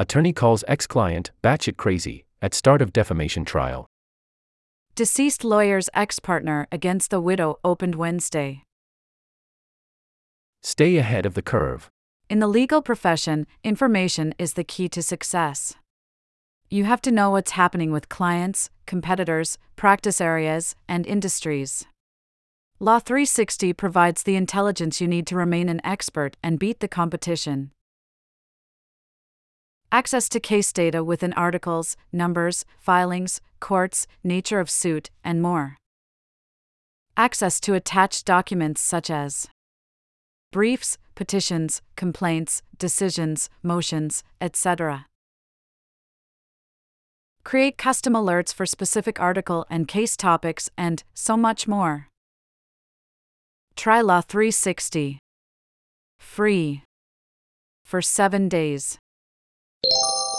Attorney calls ex client batshit crazy at start of defamation trial. Deceased lawyer's ex partner against the widow opened Wednesday. Stay ahead of the curve. In the legal profession, information is the key to success. You have to know what's happening with clients, competitors, practice areas, and industries. Law 360 provides the intelligence you need to remain an expert and beat the competition. Access to case data within articles, numbers, filings, courts, nature of suit, and more. Access to attached documents such as briefs, petitions, complaints, decisions, motions, etc. Create custom alerts for specific article and case topics, and so much more. Try Law 360. Free. For 7 days. you